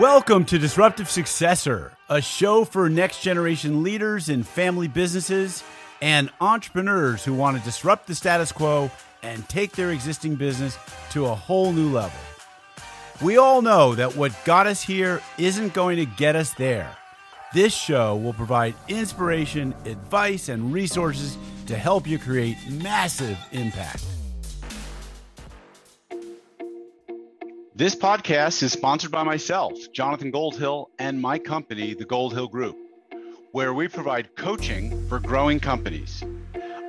Welcome to Disruptive Successor, a show for next generation leaders in family businesses and entrepreneurs who want to disrupt the status quo and take their existing business to a whole new level. We all know that what got us here isn't going to get us there. This show will provide inspiration, advice, and resources to help you create massive impact. This podcast is sponsored by myself, Jonathan Goldhill, and my company, the Goldhill Group, where we provide coaching for growing companies.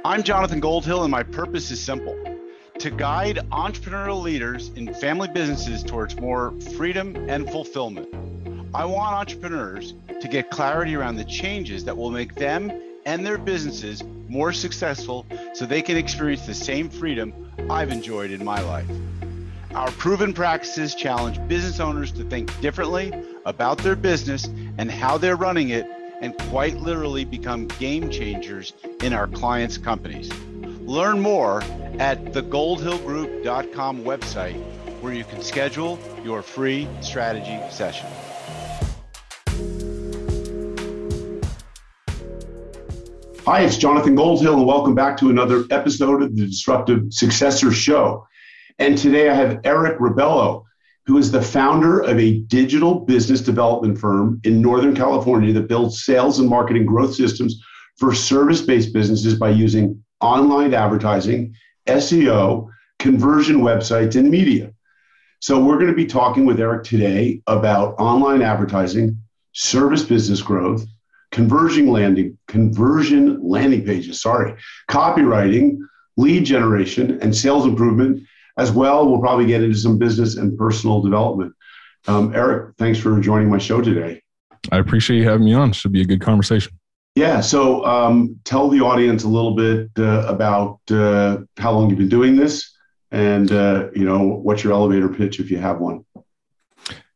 I'm Jonathan Goldhill, and my purpose is simple to guide entrepreneurial leaders in family businesses towards more freedom and fulfillment. I want entrepreneurs to get clarity around the changes that will make them and their businesses more successful so they can experience the same freedom I've enjoyed in my life. Our proven practices challenge business owners to think differently about their business and how they're running it, and quite literally become game changers in our clients' companies. Learn more at thegoldhillgroup.com website, where you can schedule your free strategy session. Hi, it's Jonathan Goldhill, and welcome back to another episode of the Disruptive Successor Show. And today I have Eric Ribello, who is the founder of a digital business development firm in Northern California that builds sales and marketing growth systems for service based businesses by using online advertising, SEO, conversion websites, and media. So, we're going to be talking with Eric today about online advertising, service business growth, conversion landing, conversion landing pages, sorry, copywriting, lead generation, and sales improvement as well, we'll probably get into some business and personal development. Um, Eric, thanks for joining my show today. I appreciate you having me on. Should be a good conversation. Yeah. So um, tell the audience a little bit uh, about uh, how long you've been doing this and, uh, you know, what's your elevator pitch if you have one.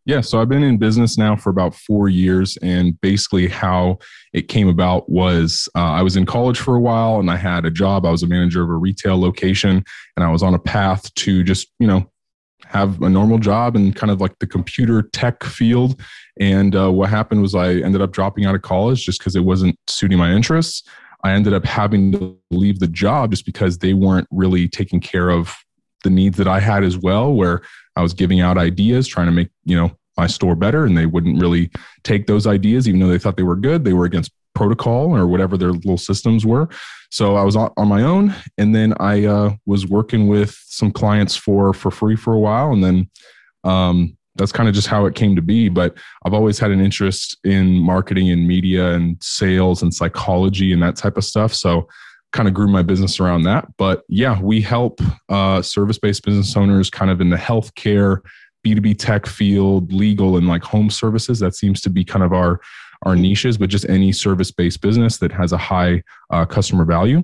Yeah, so I've been in business now for about four years, and basically how it came about was uh, I was in college for a while, and I had a job. I was a manager of a retail location, and I was on a path to just you know have a normal job and kind of like the computer tech field. And uh, what happened was I ended up dropping out of college just because it wasn't suiting my interests. I ended up having to leave the job just because they weren't really taking care of the needs that I had as well, where I was giving out ideas, trying to make, you know, my store better and they wouldn't really take those ideas even though they thought they were good. They were against protocol or whatever their little systems were. So i was on, my own and then i uh, was working with some clients for for free for a while and then um, that's kind of just how it came to be. But i've always had an interest in marketing and media and sales and psychology and that type of stuff. So kind of grew my business around that but yeah we help uh, service-based business owners kind of in the healthcare B2B tech field, legal, and like home services. That seems to be kind of our our niches, but just any service based business that has a high uh, customer value.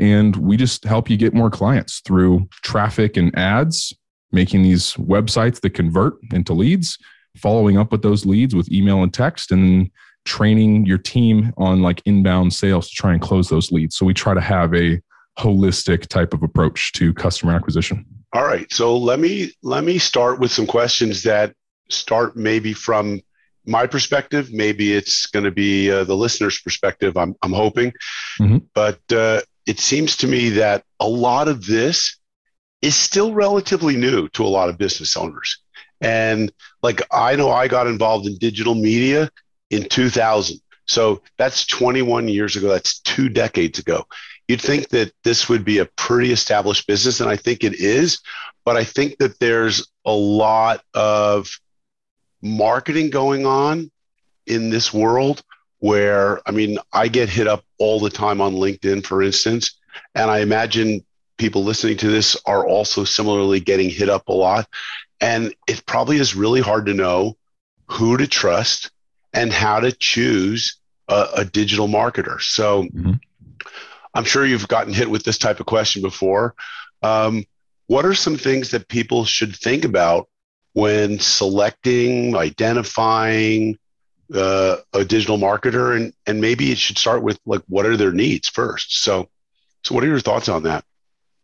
And we just help you get more clients through traffic and ads, making these websites that convert into leads, following up with those leads with email and text, and training your team on like inbound sales to try and close those leads. So we try to have a holistic type of approach to customer acquisition. All right. So let me let me start with some questions that start maybe from my perspective. Maybe it's going to be uh, the listener's perspective. I'm I'm hoping, mm-hmm. but uh, it seems to me that a lot of this is still relatively new to a lot of business owners. And like I know I got involved in digital media in 2000. So that's 21 years ago. That's two decades ago you'd think that this would be a pretty established business, and I think it is. But I think that there's a lot of marketing going on in this world where, I mean, I get hit up all the time on LinkedIn, for instance, and I imagine people listening to this are also similarly getting hit up a lot. And it probably is really hard to know who to trust and how to choose a, a digital marketer. So, mm-hmm. I'm sure you've gotten hit with this type of question before. Um, what are some things that people should think about when selecting, identifying uh, a digital marketer, and and maybe it should start with like what are their needs first. So, so what are your thoughts on that?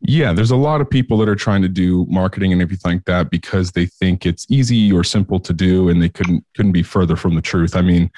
Yeah, there's a lot of people that are trying to do marketing and everything like that because they think it's easy or simple to do and they couldn't couldn't be further from the truth. I mean,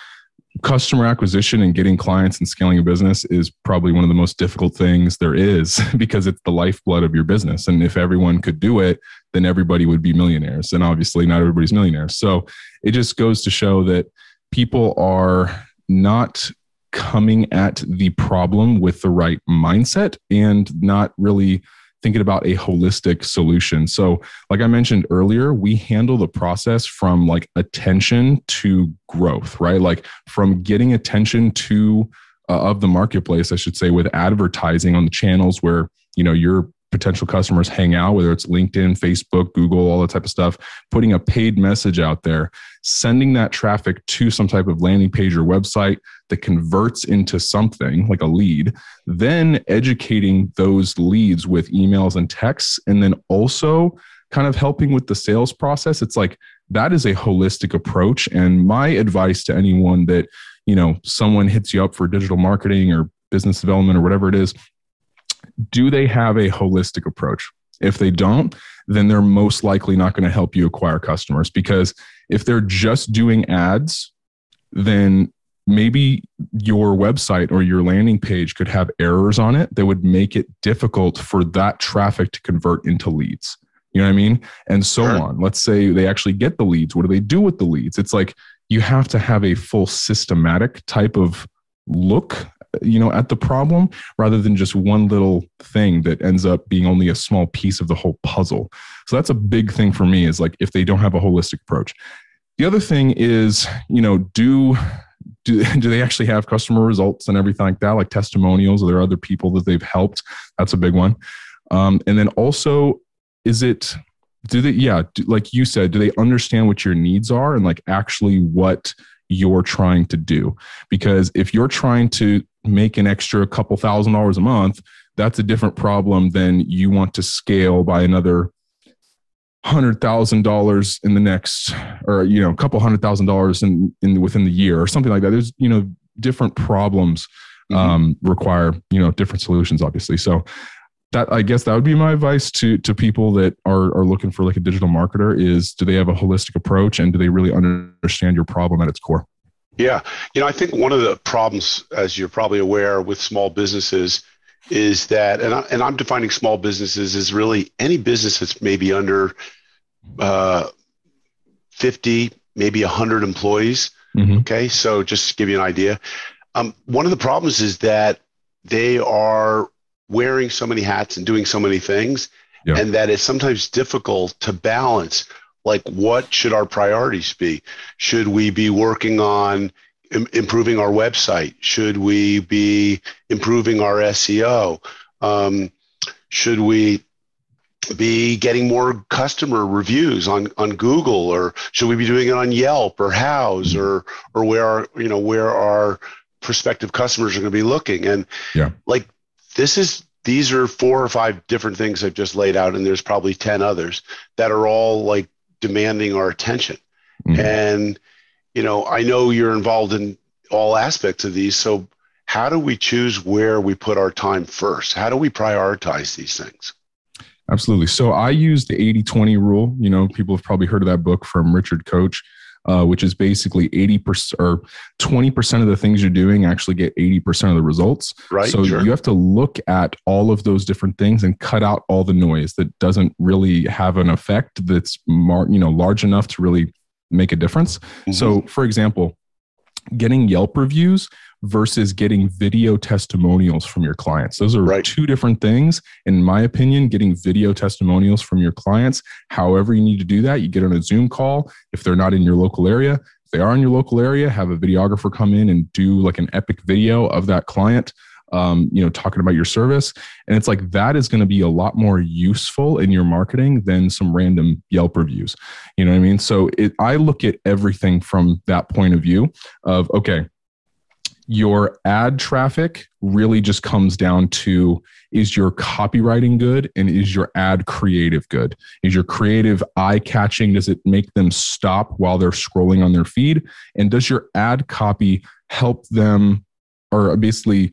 customer acquisition and getting clients and scaling a business is probably one of the most difficult things there is because it's the lifeblood of your business. And if everyone could do it, then everybody would be millionaires. And obviously not everybody's millionaires. So it just goes to show that people are not coming at the problem with the right mindset and not really thinking about a holistic solution. So, like I mentioned earlier, we handle the process from like attention to growth, right? Like from getting attention to uh, of the marketplace, I should say, with advertising on the channels where you know you're potential customers hang out, whether it's LinkedIn, Facebook, Google, all that type of stuff, putting a paid message out there, sending that traffic to some type of landing page or website that converts into something like a lead, then educating those leads with emails and texts, and then also kind of helping with the sales process. It's like that is a holistic approach. And my advice to anyone that, you know, someone hits you up for digital marketing or business development or whatever it is, do they have a holistic approach? If they don't, then they're most likely not going to help you acquire customers because if they're just doing ads, then maybe your website or your landing page could have errors on it that would make it difficult for that traffic to convert into leads. You know what I mean? And so sure. on. Let's say they actually get the leads. What do they do with the leads? It's like you have to have a full systematic type of look you know at the problem rather than just one little thing that ends up being only a small piece of the whole puzzle. So that's a big thing for me is like if they don't have a holistic approach. The other thing is you know do do, do they actually have customer results and everything like that like testimonials? Are there other people that they've helped? That's a big one. Um, and then also is it do they yeah do, like you said do they understand what your needs are and like actually what you're trying to do. Because if you're trying to make an extra couple thousand dollars a month, that's a different problem than you want to scale by another hundred thousand dollars in the next or you know a couple hundred thousand dollars in, in within the year or something like that. There's you know different problems mm-hmm. um, require you know different solutions obviously. So that i guess that would be my advice to to people that are are looking for like a digital marketer is do they have a holistic approach and do they really understand your problem at its core yeah. You know, I think one of the problems, as you're probably aware, with small businesses is that, and, I, and I'm defining small businesses as really any business that's maybe under uh, 50, maybe 100 employees. Mm-hmm. Okay. So just to give you an idea, um, one of the problems is that they are wearing so many hats and doing so many things, yeah. and that it's sometimes difficult to balance like what should our priorities be? Should we be working on Im- improving our website? Should we be improving our seo um, should we be getting more customer reviews on, on Google or should we be doing it on Yelp or Houzz or or where our you know where our prospective customers are going to be looking? And yeah. like this is these are four or five different things I've just laid out and there's probably 10 others that are all like demanding our attention. Mm-hmm. And, you know, I know you're involved in all aspects of these. So, how do we choose where we put our time first? How do we prioritize these things? Absolutely. So, I use the 80 20 rule. You know, people have probably heard of that book from Richard Koch uh, which is basically 80% or 20% of the things you're doing actually get 80% of the results. Right. So sure. you have to look at all of those different things and cut out all the noise that doesn't really have an effect that's mar- you know large enough to really make a difference. Mm-hmm. So for example, getting Yelp reviews versus getting video testimonials from your clients. Those are right. two different things. In my opinion, getting video testimonials from your clients, however you need to do that, you get on a Zoom call if they're not in your local area. If they are in your local area, have a videographer come in and do like an epic video of that client. Um, you know, talking about your service. And it's like that is going to be a lot more useful in your marketing than some random Yelp reviews. You know what I mean? So it, I look at everything from that point of view of, okay, your ad traffic really just comes down to is your copywriting good and is your ad creative good? Is your creative eye catching? Does it make them stop while they're scrolling on their feed? And does your ad copy help them or basically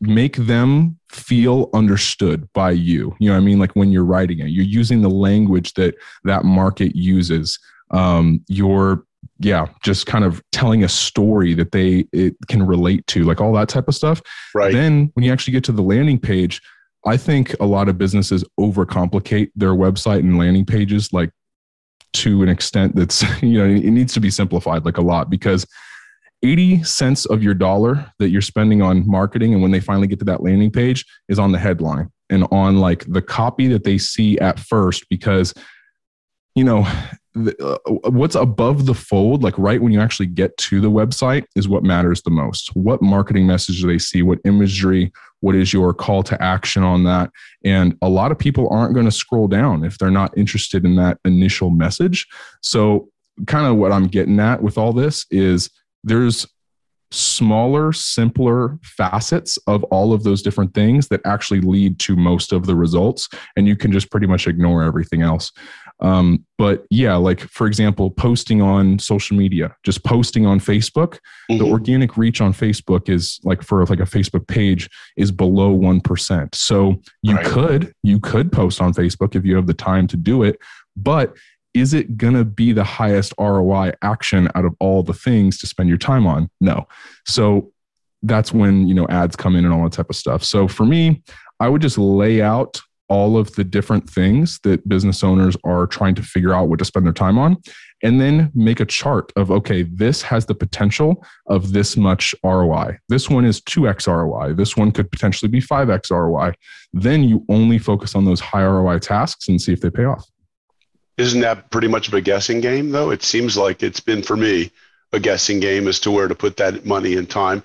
make them feel understood by you. You know what I mean? Like when you're writing it, you're using the language that that market uses. Um, you're yeah, just kind of telling a story that they it can relate to, like all that type of stuff. Right. Then when you actually get to the landing page, I think a lot of businesses overcomplicate their website and landing pages like to an extent that's you know it needs to be simplified like a lot because 80 cents of your dollar that you're spending on marketing and when they finally get to that landing page is on the headline and on like the copy that they see at first because you know uh, what's above the fold like right when you actually get to the website is what matters the most. What marketing message do they see? What imagery? What is your call to action on that? And a lot of people aren't going to scroll down if they're not interested in that initial message. So kind of what i'm getting at with all this is there's smaller, simpler facets of all of those different things that actually lead to most of the results. And you can just pretty much ignore everything else. Um, but yeah, like for example, posting on social media, just posting on Facebook, mm-hmm. the organic reach on Facebook is like for like a Facebook page is below 1%. So you right. could, you could post on Facebook if you have the time to do it, but is it going to be the highest ROI action out of all the things to spend your time on? No. So that's when, you know, ads come in and all that type of stuff. So for me, I would just lay out all of the different things that business owners are trying to figure out what to spend their time on and then make a chart of okay this has the potential of this much ROI this one is 2x ROI this one could potentially be 5x ROI then you only focus on those high ROI tasks and see if they pay off isn't that pretty much of a guessing game, though? It seems like it's been for me a guessing game as to where to put that money and time.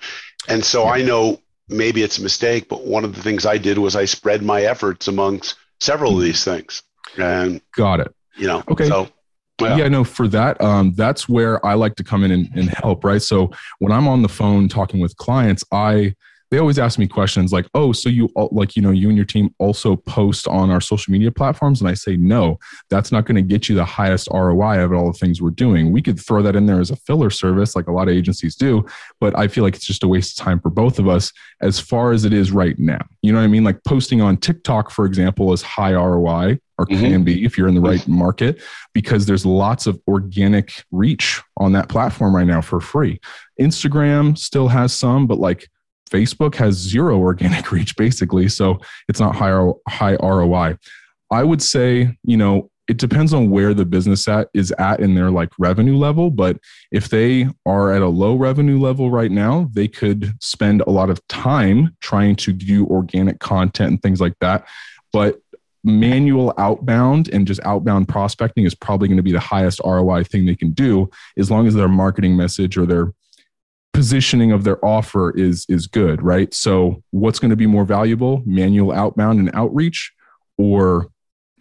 And so. I know maybe it's a mistake, but one of the things I did was I spread my efforts amongst several of hmm. these things. And got it. You know, okay. So yeah. yeah, no, for that, um, that's where I like to come in and, and help, right? So when I'm on the phone talking with clients, I they always ask me questions like, "Oh, so you like you know you and your team also post on our social media platforms?" And I say, "No, that's not going to get you the highest ROI of all the things we're doing. We could throw that in there as a filler service, like a lot of agencies do, but I feel like it's just a waste of time for both of us as far as it is right now. You know what I mean? Like posting on TikTok, for example, is high ROI or mm-hmm. can be if you're in the right market because there's lots of organic reach on that platform right now for free. Instagram still has some, but like Facebook has zero organic reach basically, so it's not high high ROI. I would say, you know, it depends on where the business at is at in their like revenue level, but if they are at a low revenue level right now, they could spend a lot of time trying to do organic content and things like that. But manual outbound and just outbound prospecting is probably going to be the highest ROI thing they can do as long as their marketing message or their positioning of their offer is is good, right? So what's going to be more valuable, manual outbound and outreach or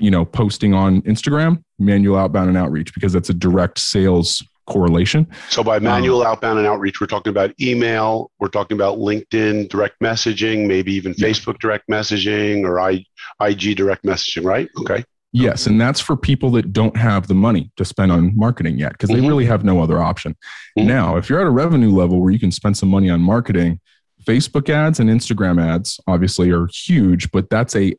you know, posting on Instagram, manual outbound and outreach because that's a direct sales correlation. So by manual um, outbound and outreach, we're talking about email, we're talking about LinkedIn direct messaging, maybe even yeah. Facebook direct messaging or I, IG direct messaging, right? Okay. Yes, and that's for people that don't have the money to spend on marketing yet because mm-hmm. they really have no other option. Mm-hmm. Now, if you're at a revenue level where you can spend some money on marketing, Facebook ads and Instagram ads obviously are huge, but that's a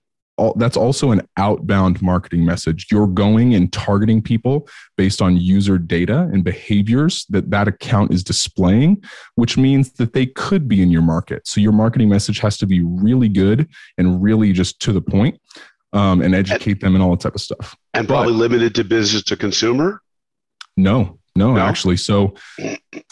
that's also an outbound marketing message. You're going and targeting people based on user data and behaviors that that account is displaying, which means that they could be in your market. So your marketing message has to be really good and really just to the point um, and educate them and all that type of stuff. And but, probably limited to business to consumer? No, no, no, actually. So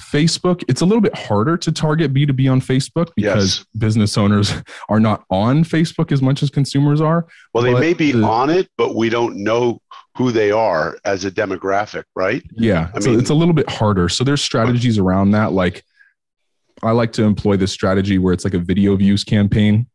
Facebook, it's a little bit harder to target B2B on Facebook because yes. business owners are not on Facebook as much as consumers are. Well, they may be the, on it, but we don't know who they are as a demographic, right? Yeah. I so mean, it's a little bit harder. So there's strategies around that. Like I like to employ this strategy where it's like a video views campaign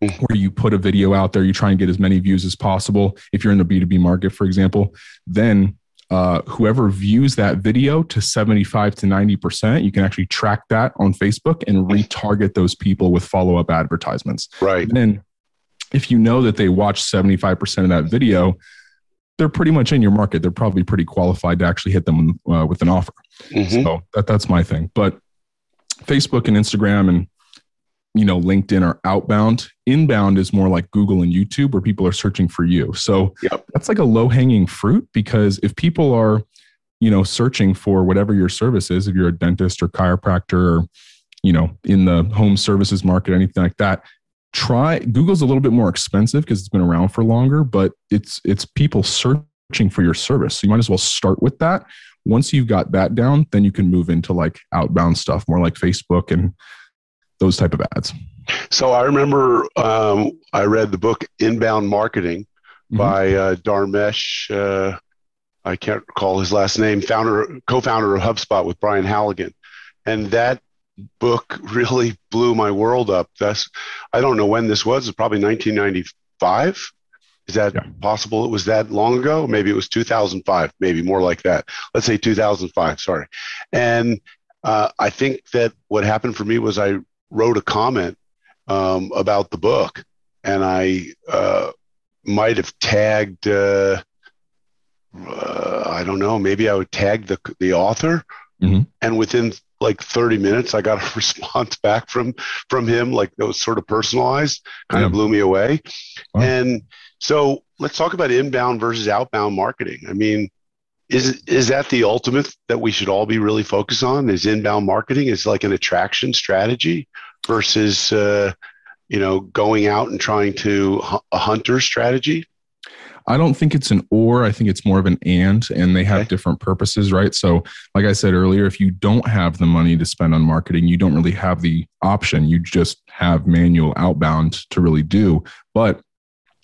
where you put a video out there, you try and get as many views as possible. If you're in the B2B market, for example, then uh, whoever views that video to 75 to 90%, you can actually track that on Facebook and retarget those people with follow up advertisements. Right. And then if you know that they watch 75% of that video, they're pretty much in your market. They're probably pretty qualified to actually hit them uh, with an offer. Mm-hmm. So that, that's my thing. But Facebook and Instagram and you know linkedin or outbound. Inbound is more like google and youtube where people are searching for you. So yep. that's like a low hanging fruit because if people are you know searching for whatever your service is if you're a dentist or chiropractor or you know in the home services market anything like that try google's a little bit more expensive because it's been around for longer but it's it's people searching for your service. So you might as well start with that. Once you've got that down then you can move into like outbound stuff more like facebook and those type of ads so i remember um, i read the book inbound marketing mm-hmm. by uh, dharmesh uh, i can't recall his last name founder co-founder of hubspot with brian halligan and that book really blew my world up. That's I don't know when this was. It's probably 1995. Is that yeah. possible? It was that long ago. Maybe it was 2005. Maybe more like that. Let's say 2005. Sorry. And uh, I think that what happened for me was I wrote a comment um, about the book, and I uh, might have tagged. Uh, uh I don't know. Maybe I would tag the the author, mm-hmm. and within like 30 minutes i got a response back from from him like that was sort of personalized kind yeah. of blew me away wow. and so let's talk about inbound versus outbound marketing i mean is is that the ultimate that we should all be really focused on is inbound marketing is like an attraction strategy versus uh, you know going out and trying to a hunter strategy I don't think it's an or. I think it's more of an and, and they have okay. different purposes, right? So, like I said earlier, if you don't have the money to spend on marketing, you don't really have the option. You just have manual outbound to really do. But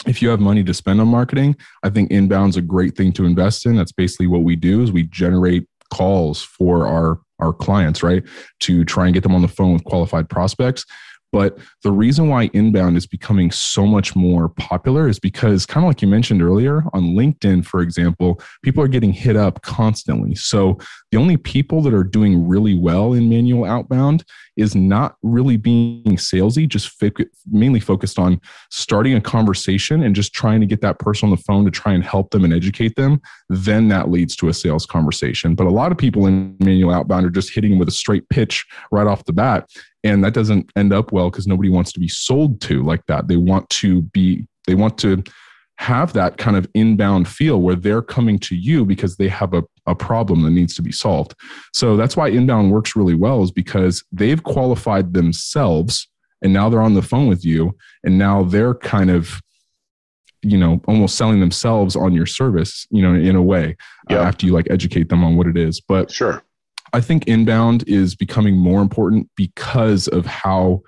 if you have money to spend on marketing, I think inbound's a great thing to invest in. That's basically what we do is we generate calls for our our clients, right? To try and get them on the phone with qualified prospects. But the reason why inbound is becoming so much more popular is because, kind of like you mentioned earlier, on LinkedIn, for example, people are getting hit up constantly. So the only people that are doing really well in manual outbound is not really being salesy, just mainly focused on starting a conversation and just trying to get that person on the phone to try and help them and educate them. Then that leads to a sales conversation. But a lot of people in manual outbound are just hitting with a straight pitch right off the bat and that doesn't end up well because nobody wants to be sold to like that. They want to be they want to have that kind of inbound feel where they're coming to you because they have a, a problem that needs to be solved. So that's why inbound works really well is because they've qualified themselves and now they're on the phone with you and now they're kind of you know almost selling themselves on your service you know in a way yeah. uh, after you like educate them on what it is. But sure I think inbound is becoming more important because of how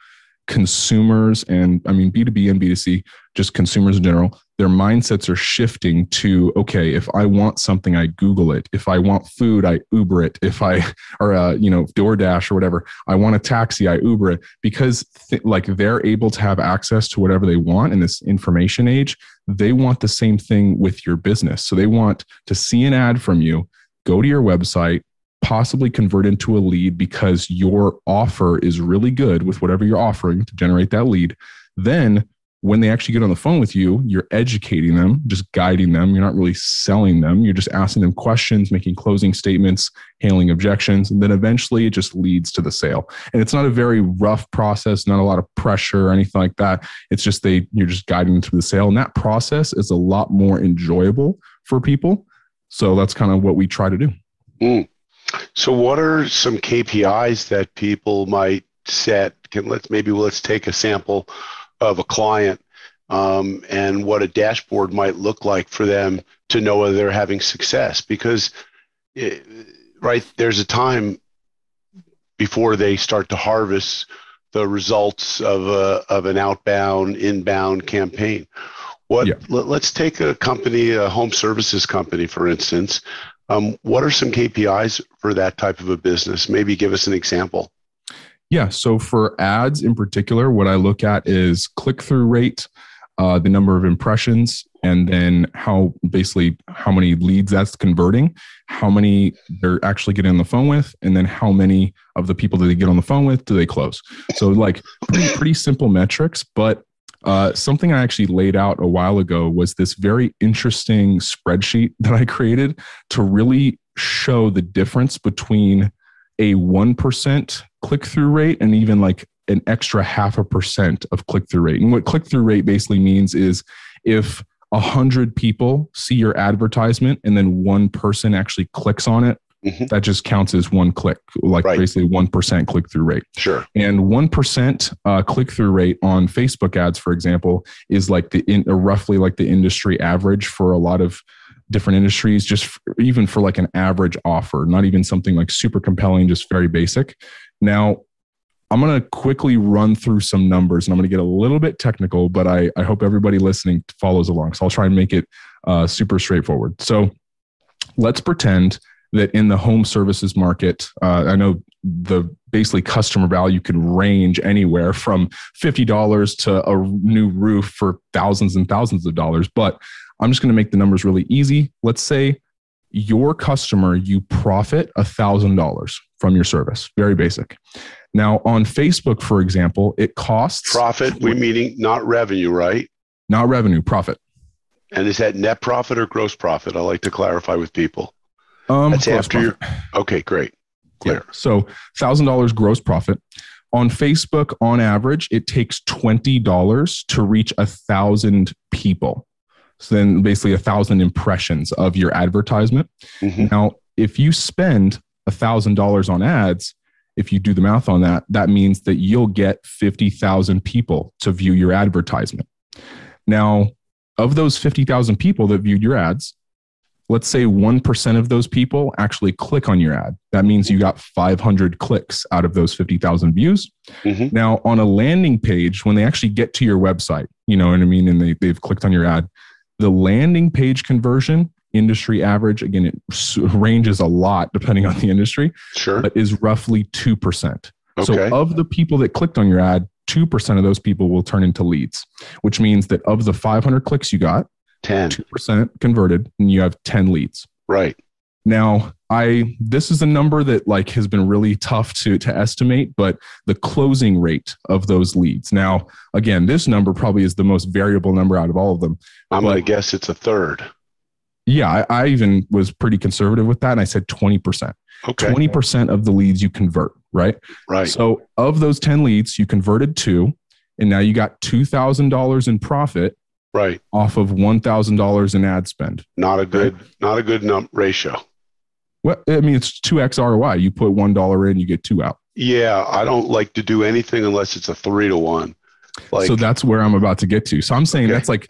consumers and I mean B2B and B2C, just consumers in general, their mindsets are shifting to okay, if I want something, I Google it. If I want food, I Uber it. If I or uh, you know DoorDash or whatever, I want a taxi, I Uber it because th- like they're able to have access to whatever they want in this information age. They want the same thing with your business, so they want to see an ad from you, go to your website, possibly convert into a lead because your offer is really good with whatever you're offering to generate that lead. Then when they actually get on the phone with you, you're educating them, just guiding them. You're not really selling them. You're just asking them questions, making closing statements, handling objections. And then eventually it just leads to the sale. And it's not a very rough process, not a lot of pressure or anything like that. It's just they, you're just guiding them through the sale. And that process is a lot more enjoyable for people. So that's kind of what we try to do. Mm. So, what are some KPIs that people might set? Can let's maybe let's take a sample of a client um, and what a dashboard might look like for them to know whether they're having success. Because, it, right, there's a time before they start to harvest the results of a, of an outbound inbound campaign. What yeah. let, us take a company, a home services company, for instance. Um, what are some KPIs for that type of a business? Maybe give us an example. Yeah. So for ads in particular, what I look at is click through rate, uh, the number of impressions, and then how basically how many leads that's converting, how many they're actually getting on the phone with, and then how many of the people that they get on the phone with do they close. So like pretty, pretty simple metrics, but uh, something I actually laid out a while ago was this very interesting spreadsheet that I created to really show the difference between a 1% click through rate and even like an extra half a percent of click through rate. And what click through rate basically means is if a hundred people see your advertisement and then one person actually clicks on it, mm-hmm. that just counts as one click, like right. basically one percent click through rate. Sure. And one percent uh, click through rate on Facebook ads, for example, is like the in, uh, roughly like the industry average for a lot of different industries. Just even for like an average offer, not even something like super compelling, just very basic. Now, I'm going to quickly run through some numbers and I'm going to get a little bit technical, but I, I hope everybody listening follows along. So I'll try and make it uh, super straightforward. So let's pretend that in the home services market, uh, I know the basically customer value can range anywhere from $50 to a new roof for thousands and thousands of dollars. But I'm just going to make the numbers really easy. Let's say your customer, you profit $1,000 from your service. Very basic. Now, on Facebook, for example, it costs profit. We meaning not revenue, right? Not revenue, profit. And is that net profit or gross profit? I like to clarify with people. Um, That's after you. Okay, great. Clear. Yeah. So, thousand dollars gross profit. On Facebook, on average, it takes twenty dollars to reach a thousand people. So then, basically, a thousand impressions of your advertisement. Mm-hmm. Now, if you spend a thousand dollars on ads, if you do the math on that, that means that you'll get 50,000 people to view your advertisement. Now, of those 50,000 people that viewed your ads, let's say 1% of those people actually click on your ad. That means you got 500 clicks out of those 50,000 views. Mm-hmm. Now, on a landing page, when they actually get to your website, you know what I mean, and they, they've clicked on your ad, the landing page conversion industry average. Again, it ranges a lot depending on the industry. Sure. But is roughly 2%. Okay. So of the people that clicked on your ad, 2% of those people will turn into leads, which means that of the 500 clicks you got, 10 2% converted and you have 10 leads. Right. Now, I this is a number that like has been really tough to to estimate, but the closing rate of those leads. Now, again, this number probably is the most variable number out of all of them. I'm going to guess it's a third. Yeah, I, I, even was pretty conservative with that. And I said 20%. Okay. 20% of the leads you convert, right? Right. So of those 10 leads, you converted two, and now you got $2,000 in profit. Right. Off of $1,000 in ad spend. Not a good, right? not a good num- ratio. Well, I mean, it's 2x ROI. You put $1 in, you get two out. Yeah. I don't like to do anything unless it's a three to one. Like, so that's where I'm about to get to. So I'm saying okay. that's like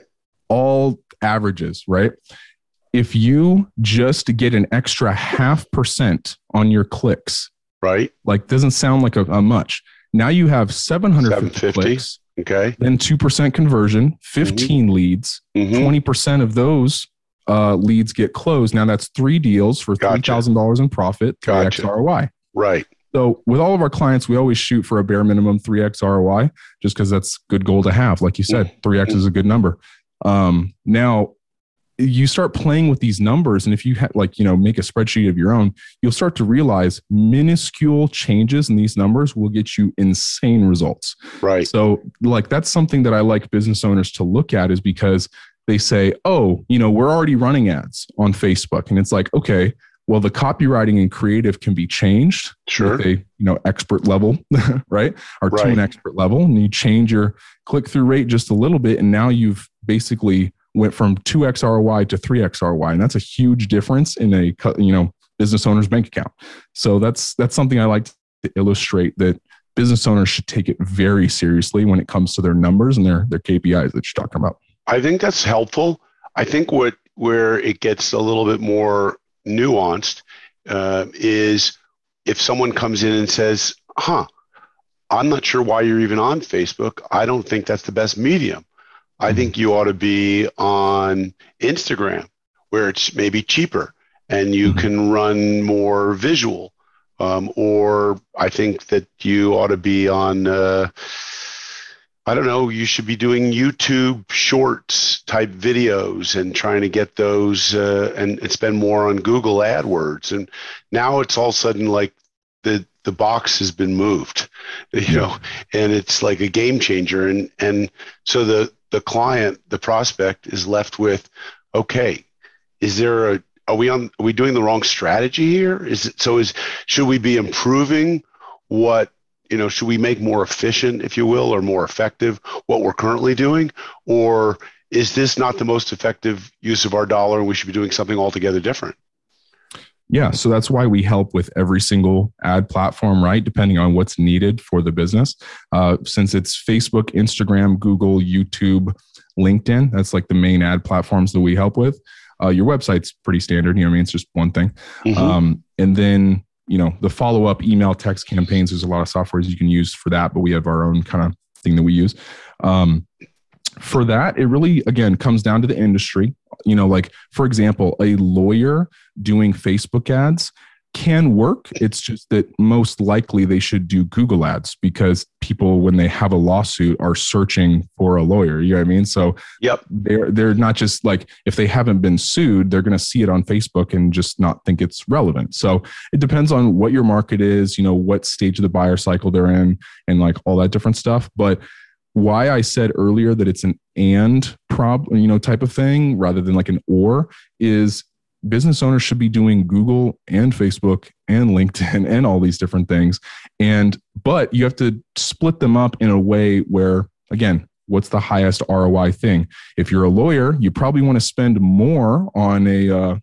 all averages, right? if you just get an extra half percent on your clicks, right? Like doesn't sound like a, a much. Now you have 750 clicks, okay. Then 2% conversion, 15 mm-hmm. leads, mm-hmm. 20% of those uh, leads get closed. Now that's three deals for $3,000 gotcha. in profit, 3x gotcha. ROI. Right. So with all of our clients, we always shoot for a bare minimum 3x ROI just because that's good goal to have. Like you said, 3x mm-hmm. is a good number. Um, now you start playing with these numbers and if you ha- like you know make a spreadsheet of your own you'll start to realize minuscule changes in these numbers will get you insane results. Right. So like that's something that i like business owners to look at is because they say oh you know we're already running ads on facebook. And it's like okay well the copywriting and creative can be changed sure. a you know expert level right? Or right. to an expert level and you change your click through rate just a little bit and now you've basically went from 2x ROI to 3x ROI. And that's a huge difference in a, you know, business owner's bank account. So that's, that's something I like to illustrate that business owners should take it very seriously when it comes to their numbers and their, their KPIs that you're talking about. I think that's helpful. I think what, where it gets a little bit more nuanced uh, is if someone comes in and says, huh, I'm not sure why you're even on Facebook. I don't think that's the best medium. I think you ought to be on Instagram where it's maybe cheaper and you mm-hmm. can run more visual. Um, or I think that you ought to be on, uh, I don't know, you should be doing YouTube shorts type videos and trying to get those uh, and, and spend more on Google AdWords. And now it's all sudden like the, the box has been moved, you know, and it's like a game changer. And, and so the, the client, the prospect is left with, okay, is there a, are we on, are we doing the wrong strategy here? Is it, so is, should we be improving what you know, should we make more efficient, if you will, or more effective what we're currently doing? Or is this not the most effective use of our dollar and we should be doing something altogether different? Yeah, so that's why we help with every single ad platform, right? Depending on what's needed for the business. Uh, since it's Facebook, Instagram, Google, YouTube, LinkedIn, that's like the main ad platforms that we help with. Uh, your website's pretty standard. You know, I mean, it's just one thing. Mm-hmm. Um, and then you know the follow up email text campaigns. There's a lot of softwares you can use for that, but we have our own kind of thing that we use. Um, for that, it really again comes down to the industry. You know, like for example, a lawyer doing Facebook ads can work. It's just that most likely they should do Google ads because people, when they have a lawsuit, are searching for a lawyer. You know what I mean? So yep. they're they're not just like if they haven't been sued, they're gonna see it on Facebook and just not think it's relevant. So it depends on what your market is, you know, what stage of the buyer cycle they're in, and like all that different stuff. But why I said earlier that it's an and problem, you know, type of thing rather than like an or is business owners should be doing Google and Facebook and LinkedIn and all these different things. And, but you have to split them up in a way where, again, what's the highest ROI thing? If you're a lawyer, you probably want to spend more on a, uh,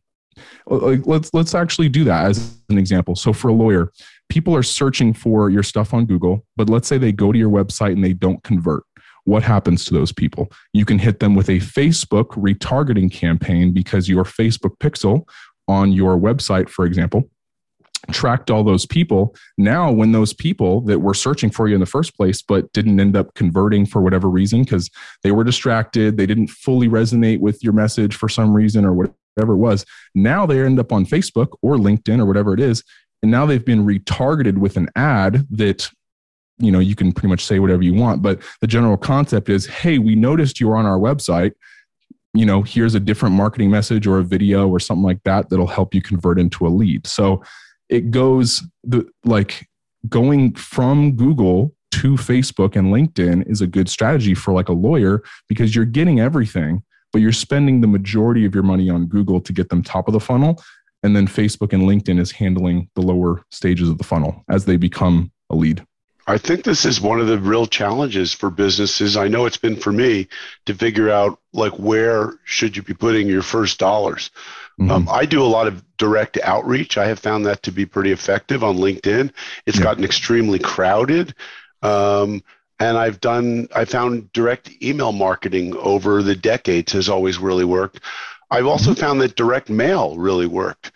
like let's let's actually do that as an example. So for a lawyer, people are searching for your stuff on Google, but let's say they go to your website and they don't convert what happens to those people? You can hit them with a Facebook retargeting campaign because your Facebook pixel on your website, for example, tracked all those people. Now, when those people that were searching for you in the first place, but didn't end up converting for whatever reason, because they were distracted, they didn't fully resonate with your message for some reason or whatever it was, now they end up on Facebook or LinkedIn or whatever it is. And now they've been retargeted with an ad that you know you can pretty much say whatever you want but the general concept is hey we noticed you were on our website. You know here's a different marketing message or a video or something like that that'll help you convert into a lead. So it goes the like going from google to facebook and linkedin is a good strategy for like a lawyer because you're getting everything but you're spending the majority of your money on google to get them top of the funnel and then facebook and linkedin is handling the lower stages of the funnel as they become a lead I think this is one of the real challenges for businesses. I know it's been for me to figure out like where should you be putting your first dollars. Mm-hmm. Um, I do a lot of direct outreach. I have found that to be pretty effective on LinkedIn. It's yeah. gotten extremely crowded. Um, and I've done, I found direct email marketing over the decades has always really worked. I've also found that direct mail really worked.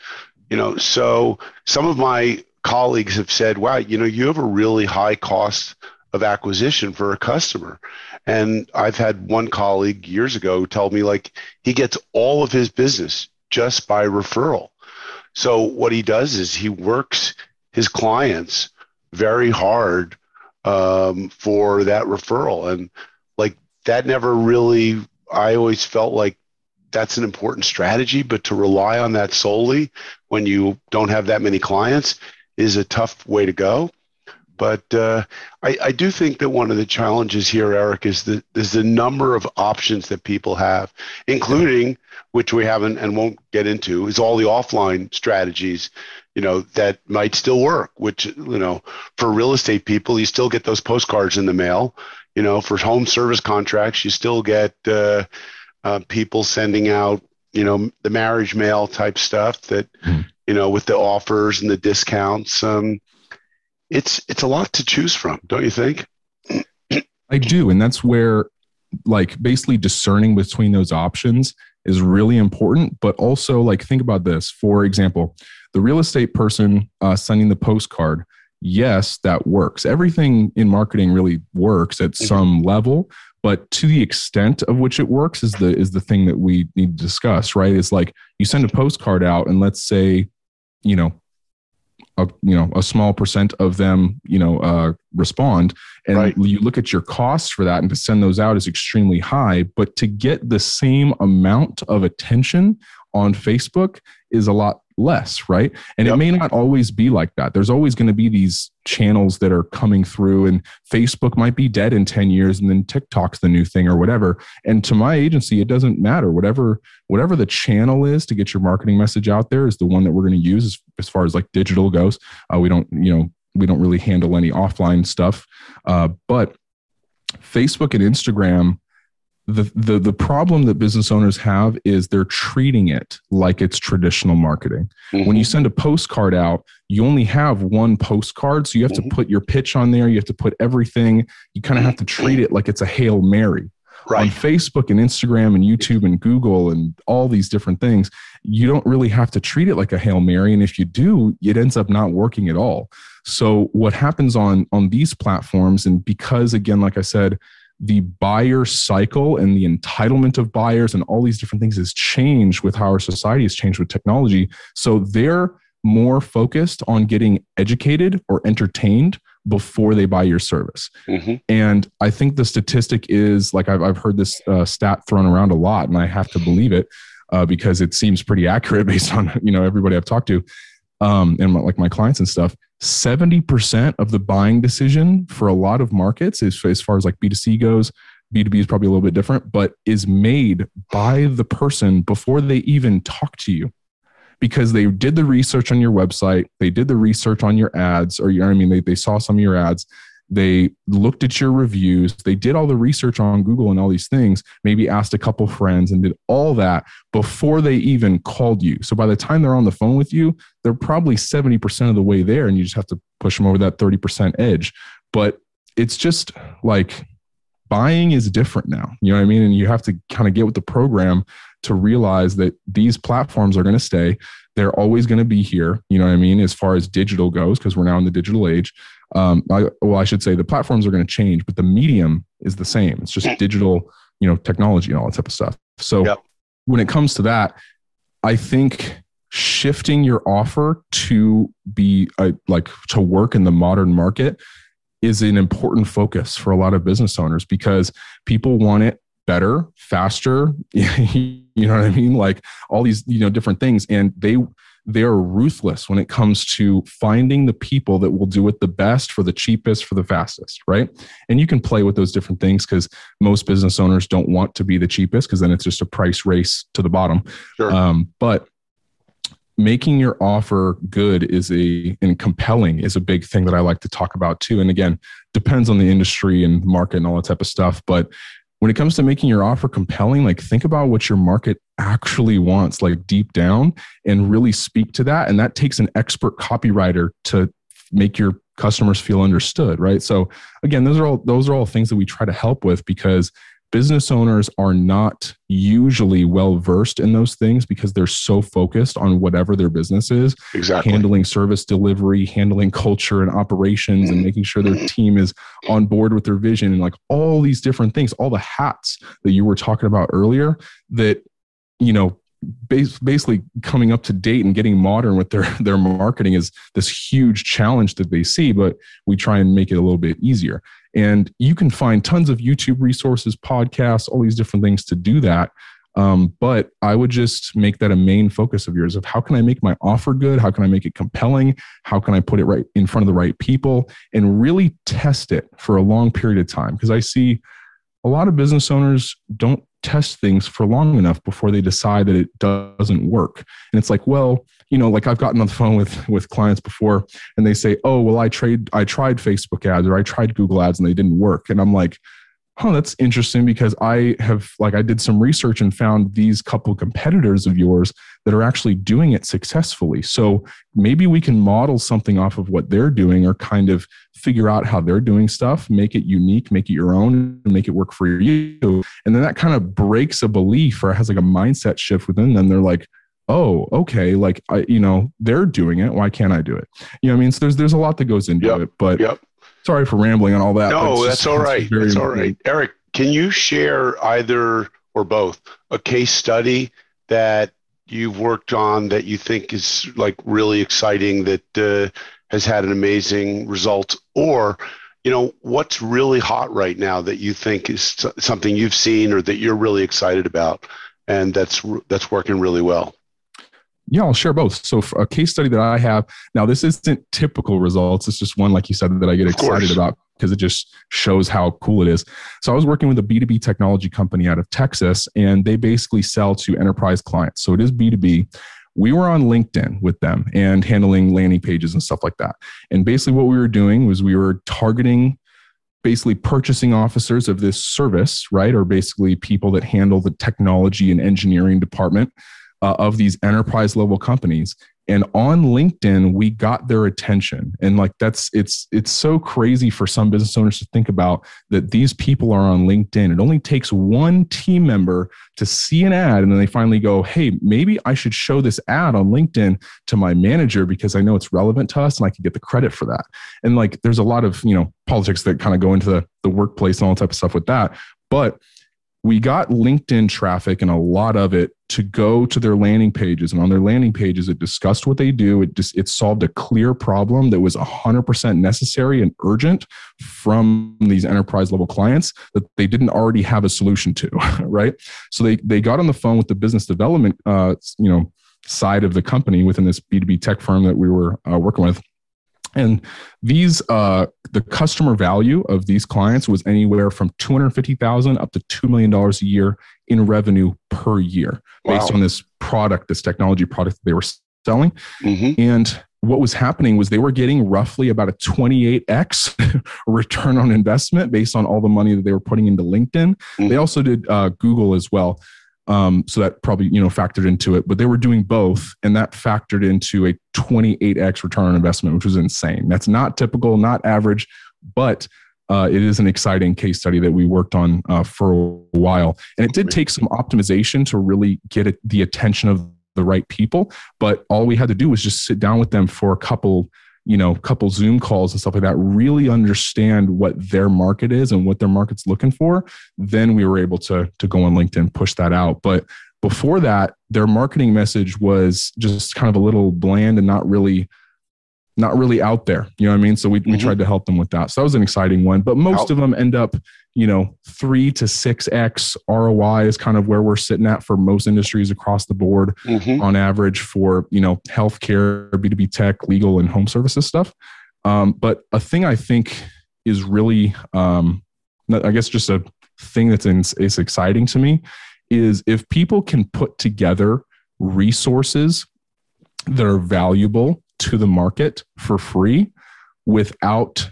You know, so some of my colleagues have said, wow, you know, you have a really high cost of acquisition for a customer. And I've had one colleague years ago tell me like he gets all of his business just by referral. So what he does is he works his clients very hard um, for that referral. And like that never really, I always felt like that's an important strategy, but to rely on that solely when you don't have that many clients is a tough way to go. But uh, I, I, do think that one of the challenges here, Eric, is the is the number of options that people have, including which we haven't and won't get into, is all the offline strategies, you know, that might still work. Which you know, for real estate people, you still get those postcards in the mail. You know, for home service contracts, you still get uh, uh, people sending out, you know, the marriage mail type stuff that. Mm you know, with the offers and the discounts. Um, it's it's a lot to choose from, don't you think? I do, and that's where like basically discerning between those options is really important. But also, like think about this. For example, the real estate person uh, sending the postcard. Yes, that works. Everything in marketing really works at mm-hmm. some level, but to the extent of which it works is the is the thing that we need to discuss right it's like you send a postcard out and let's say you know a you know a small percent of them you know uh, respond and right. you look at your costs for that and to send those out is extremely high but to get the same amount of attention on facebook is a lot less, right? And yep. it may not always be like that. There's always going to be these channels that are coming through, and Facebook might be dead in 10 years, and then TikTok's the new thing or whatever. And to my agency, it doesn't matter. Whatever, whatever the channel is to get your marketing message out there is the one that we're going to use as, as far as like digital goes. Uh, we don't, you know, we don't really handle any offline stuff. Uh, but Facebook and Instagram, the, the the problem that business owners have is they're treating it like it's traditional marketing. Mm-hmm. When you send a postcard out, you only have one postcard, so you have mm-hmm. to put your pitch on there. You have to put everything. You kind of have to treat it like it's a hail mary. Right. On Facebook and Instagram and YouTube and Google and all these different things, you don't really have to treat it like a hail mary. And if you do, it ends up not working at all. So what happens on on these platforms, and because again, like I said the buyer cycle and the entitlement of buyers and all these different things has changed with how our society has changed with technology. So they're more focused on getting educated or entertained before they buy your service. Mm-hmm. And I think the statistic is like I've, I've heard this uh, stat thrown around a lot, and I have to believe it uh, because it seems pretty accurate based on you know everybody I've talked to um, and my, like my clients and stuff. 70% of the buying decision for a lot of markets is as far as like B2C goes. B2B is probably a little bit different, but is made by the person before they even talk to you because they did the research on your website, they did the research on your ads, or your, I mean, they, they saw some of your ads, they looked at your reviews, they did all the research on Google and all these things, maybe asked a couple friends and did all that before they even called you. So by the time they're on the phone with you, they're probably 70% of the way there and you just have to push them over that 30% edge. But it's just like buying is different now. You know what I mean? And you have to kind of get with the program to realize that these platforms are going to stay. They're always going to be here. You know what I mean? As far as digital goes, because we're now in the digital age um, I, well, I should say the platforms are going to change, but the medium is the same. It's just digital, you know, technology and all that type of stuff. So yep. when it comes to that, I think shifting your offer to be a, like to work in the modern market is an important focus for a lot of business owners because people want it better, faster. you know what I mean? Like all these, you know, different things. And they they're ruthless when it comes to finding the people that will do it the best for the cheapest for the fastest right and you can play with those different things because most business owners don't want to be the cheapest because then it's just a price race to the bottom sure. um, but making your offer good is a and compelling is a big thing that i like to talk about too and again depends on the industry and market and all that type of stuff but when it comes to making your offer compelling, like think about what your market actually wants, like deep down, and really speak to that. And that takes an expert copywriter to make your customers feel understood, right? So again, those are all those are all things that we try to help with because business owners are not usually well versed in those things because they're so focused on whatever their business is. Exactly. Handling service delivery handling culture and operations and making sure their team is on board with their vision and like all these different things all the hats that you were talking about earlier that you know basically coming up to date and getting modern with their their marketing is this huge challenge that they see but we try and make it a little bit easier. And you can find tons of youtube resources podcasts all these different things to do that. Um, but i would just make that a main focus of yours of how can i make my offer good? How can i make it compelling? How can i put it right in front of the right people and really test it for a long period of time? Because i see a lot of business owners don't test things for long enough before they decide that it doesn't work. And it's like, well, you know, like I've gotten on the phone with with clients before and they say, "Oh, well I trade I tried Facebook ads or I tried Google ads and they didn't work." And I'm like, oh, that's interesting because I have, like, I did some research and found these couple competitors of yours that are actually doing it successfully. So maybe we can model something off of what they're doing or kind of figure out how they're doing stuff, make it unique, make it your own, and make it work for you. And then that kind of breaks a belief or has like a mindset shift within them. They're like, oh okay like i you know they're doing it why can't i do it you know i mean so there's there's a lot that goes into yep. it but yep sorry for rambling on all that. No, that's all right. That's all right. Eric, can you share either or both a case study that you've worked on that you think is like really exciting that uh, has had an amazing result or you know what's really hot right now that you think is something you've seen or that you're really excited about and that's that's working really well yeah, I'll share both. So, a case study that I have now, this isn't typical results. It's just one, like you said, that I get excited about because it just shows how cool it is. So, I was working with a B2B technology company out of Texas, and they basically sell to enterprise clients. So, it is B2B. we were on LinkedIn with them and handling landing pages and stuff like that. And basically, what we were doing was we were targeting basically purchasing officers of this service, right? Or basically people that handle the technology and engineering department uh, of these enterprise level companies. And on linkedin we got their attention. And like that's it's it's so crazy for some business owners to think about that these people are on linkedin. It only takes one team member to see an ad and then they finally go hey maybe i should show this ad on linkedin to my manager because i know it's relevant to us and i can get the credit for that. And like there's a lot of you know politics that kind of go into the, the workplace and all type of stuff with that. But we got LinkedIn traffic and a lot of it to go to their landing pages. And on their landing pages, it discussed what they do. It just it solved a clear problem that was 100% necessary and urgent from these enterprise level clients that they didn't already have a solution to, right? So they they got on the phone with the business development, uh, you know, side of the company within this B2B tech firm that we were uh, working with and these, uh, the customer value of these clients was anywhere from two hundred fifty thousand up to two million dollars a year in revenue per year, based on this product, this technology product that they were selling. Mm-hmm. And what was happening was they were getting roughly about a 28x return on investment based on all the money that they were putting into LinkedIn. Mm-hmm. They also did uh, Google as well. Um, so that probably you know factored into it, but they were doing both, and that factored into a 28x return on investment, which was insane. That's not typical, not average, but uh, it is an exciting case study that we worked on uh, for a while, and it did take some optimization to really get it, the attention of the right people. But all we had to do was just sit down with them for a couple you know, couple Zoom calls and stuff like that, really understand what their market is and what their market's looking for, then we were able to to go on LinkedIn, push that out. But before that, their marketing message was just kind of a little bland and not really not really out there. You know what I mean? So we, mm-hmm. we tried to help them with that. So that was an exciting one. But most of them end up, you know, three to six X ROI is kind of where we're sitting at for most industries across the board mm-hmm. on average for, you know, healthcare, B2B tech, legal, and home services stuff. Um, but a thing I think is really, um, I guess, just a thing that's in, is exciting to me is if people can put together resources that are valuable to the market for free without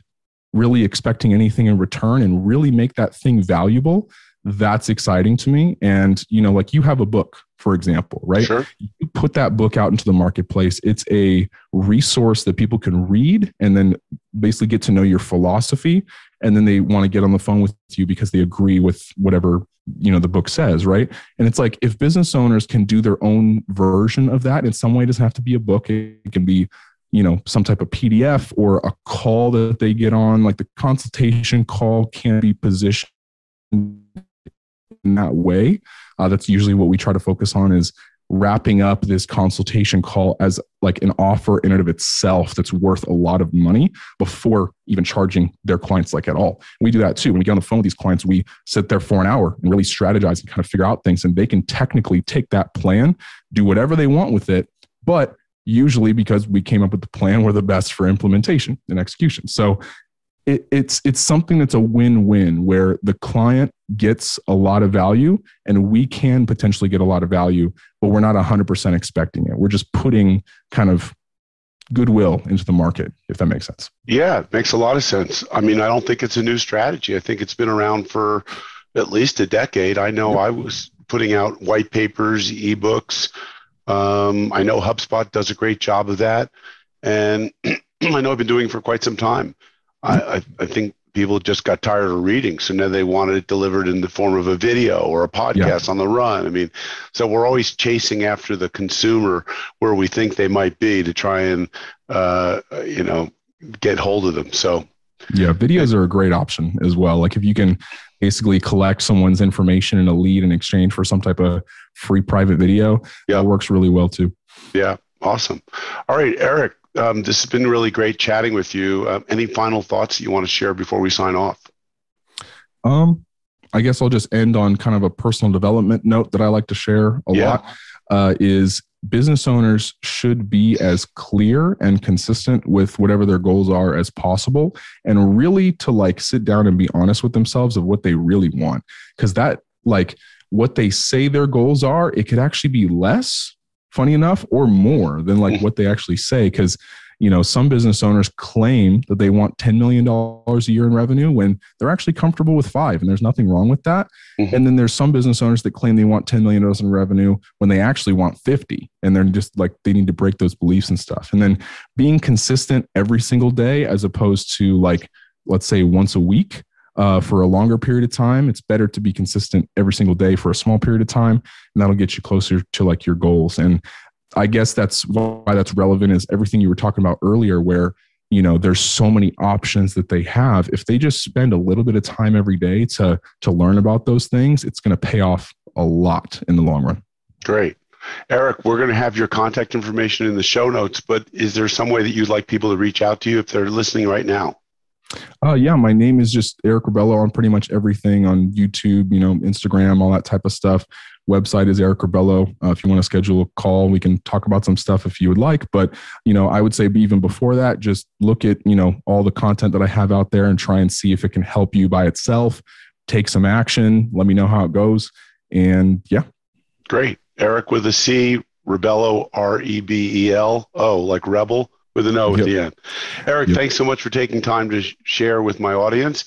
really expecting anything in return and really make that thing valuable that's exciting to me. And you know like you have a book for example right? Sure. you put that book out into the marketplace. It's a resource that people can read and then basically get to know your philosophy and then they want to get on the phone with you because they agree with whatever you know the book says right? And it's like if business owners can do their own version of that in some way it doesn't have to be a book. It can be you know some type of pdf or a call that they get on. Like the consultation call can be positioned in that way. Uh, that's usually what we try to focus on is wrapping up this consultation call as like an offer in and of itself that's worth a lot of money before even charging their clients like at all. We do that too. When we get on the phone with these clients, we sit there for an hour and really strategize and kind of figure out things and they can technically take that plan, do whatever they want with it, but usually because we came up with the plan, we're the best for implementation and execution. So it, it's it's something that's a win-win where the client gets a lot of value and we can potentially get a lot of value but we're not 100% expecting it. We're just putting kind of goodwill into the market if that makes sense. Yeah it makes a lot of sense. I mean i don't think it's a new strategy. I think it's been around for at least a decade. I know i was putting out white papers ebooks. Um, i know hubspot does a great job of that. And i know i've been doing for quite some time I, I, think people just got tired of reading, so now they wanted it delivered in the form of a video or a podcast yeah. on the run. I mean, so we're always chasing after the consumer where we think they might be to try and uh, you know get hold of them. So yeah, videos are a great option as well. Like if you can basically collect someone's information in a lead in exchange for some type of free private video, yeah, that works really well too. Yeah, awesome. All right, Eric, um, this has been really great chatting with you. Uh, any final thoughts that you want to share before we sign off? Um, I guess I'll just end on kind of a personal development note that I like to share a yeah. lot. Uh, is business owners should be as clear and consistent with whatever their goals are as possible and really to like sit down and be honest with themselves of what they really want because that like what they say their goals are it could actually be less funny enough, or more than like what they actually say. Cause you know, some business owners claim that they want $10 million a year in revenue when they're actually comfortable with five, and there's nothing wrong with that. Mm-hmm. And then there's some business owners that claim they want $10 million in revenue when they actually want 50, and they're just like they need to break those beliefs and stuff. And then being consistent every single day as opposed to like, let's say once a week uh, for a longer period of time. It's better to be consistent every single day for a small period of time, and that'll get you closer to like your goals. And I guess that's why that's relevant is everything you were talking about earlier, where you know there's so many options that they have. If they just spend a little bit of time every day to to learn about those things, it's going to pay off a lot in the long run. Great. Eric, we're going to have your contact information in the show notes, but is there some way that you'd like people to reach out to you if they're listening right now? Uh, yeah, my name is just Eric Rebelo on pretty much everything on YouTube, you know, Instagram, all that type of stuff. Website is Eric Rebelo. Uh, if you want to schedule a call, we can talk about some stuff if you would like. But you know, I would say even before that, just look at you know all the content that I have out there and try and see if it can help you by itself. Take some action. Let me know how it goes. And yeah, great. Eric with a C, Rebello, R E B E L O, like rebel with an O yep. at the end. Eric, yep. thanks so much for taking time to sh- share with my audience.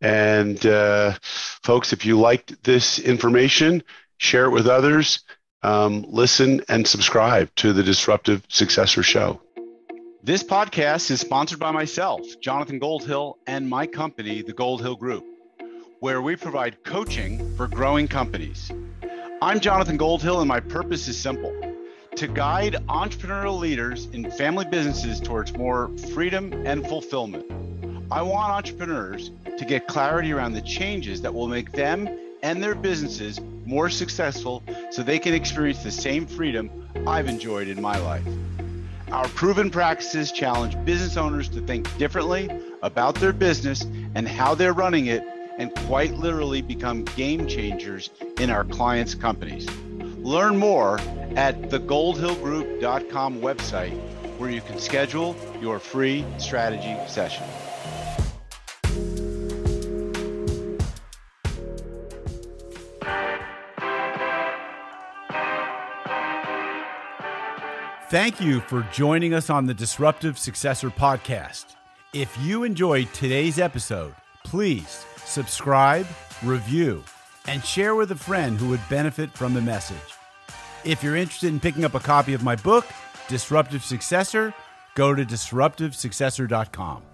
And uh, folks, if you liked this information, share it with others, um, listen and subscribe to the Disruptive Successor Show. This podcast is sponsored by myself, Jonathan Goldhill, and my company, the Goldhill Group, where we provide coaching for growing companies. I'm Jonathan Goldhill, and my purpose is simple to guide entrepreneurial leaders in family businesses towards more freedom and fulfillment. I want entrepreneurs to get clarity around the changes that will make them and their businesses more successful so they can experience the same freedom I've enjoyed in my life. Our proven practices challenge business owners to think differently about their business and how they're running it, and quite literally become game changers in our clients' companies. Learn more at thegoldhillgroup.com website where you can schedule your free strategy session. Thank you for joining us on the Disruptive Successor podcast. If you enjoyed today's episode, please subscribe, review, and share with a friend who would benefit from the message. If you're interested in picking up a copy of my book, Disruptive Successor, go to disruptivesuccessor.com.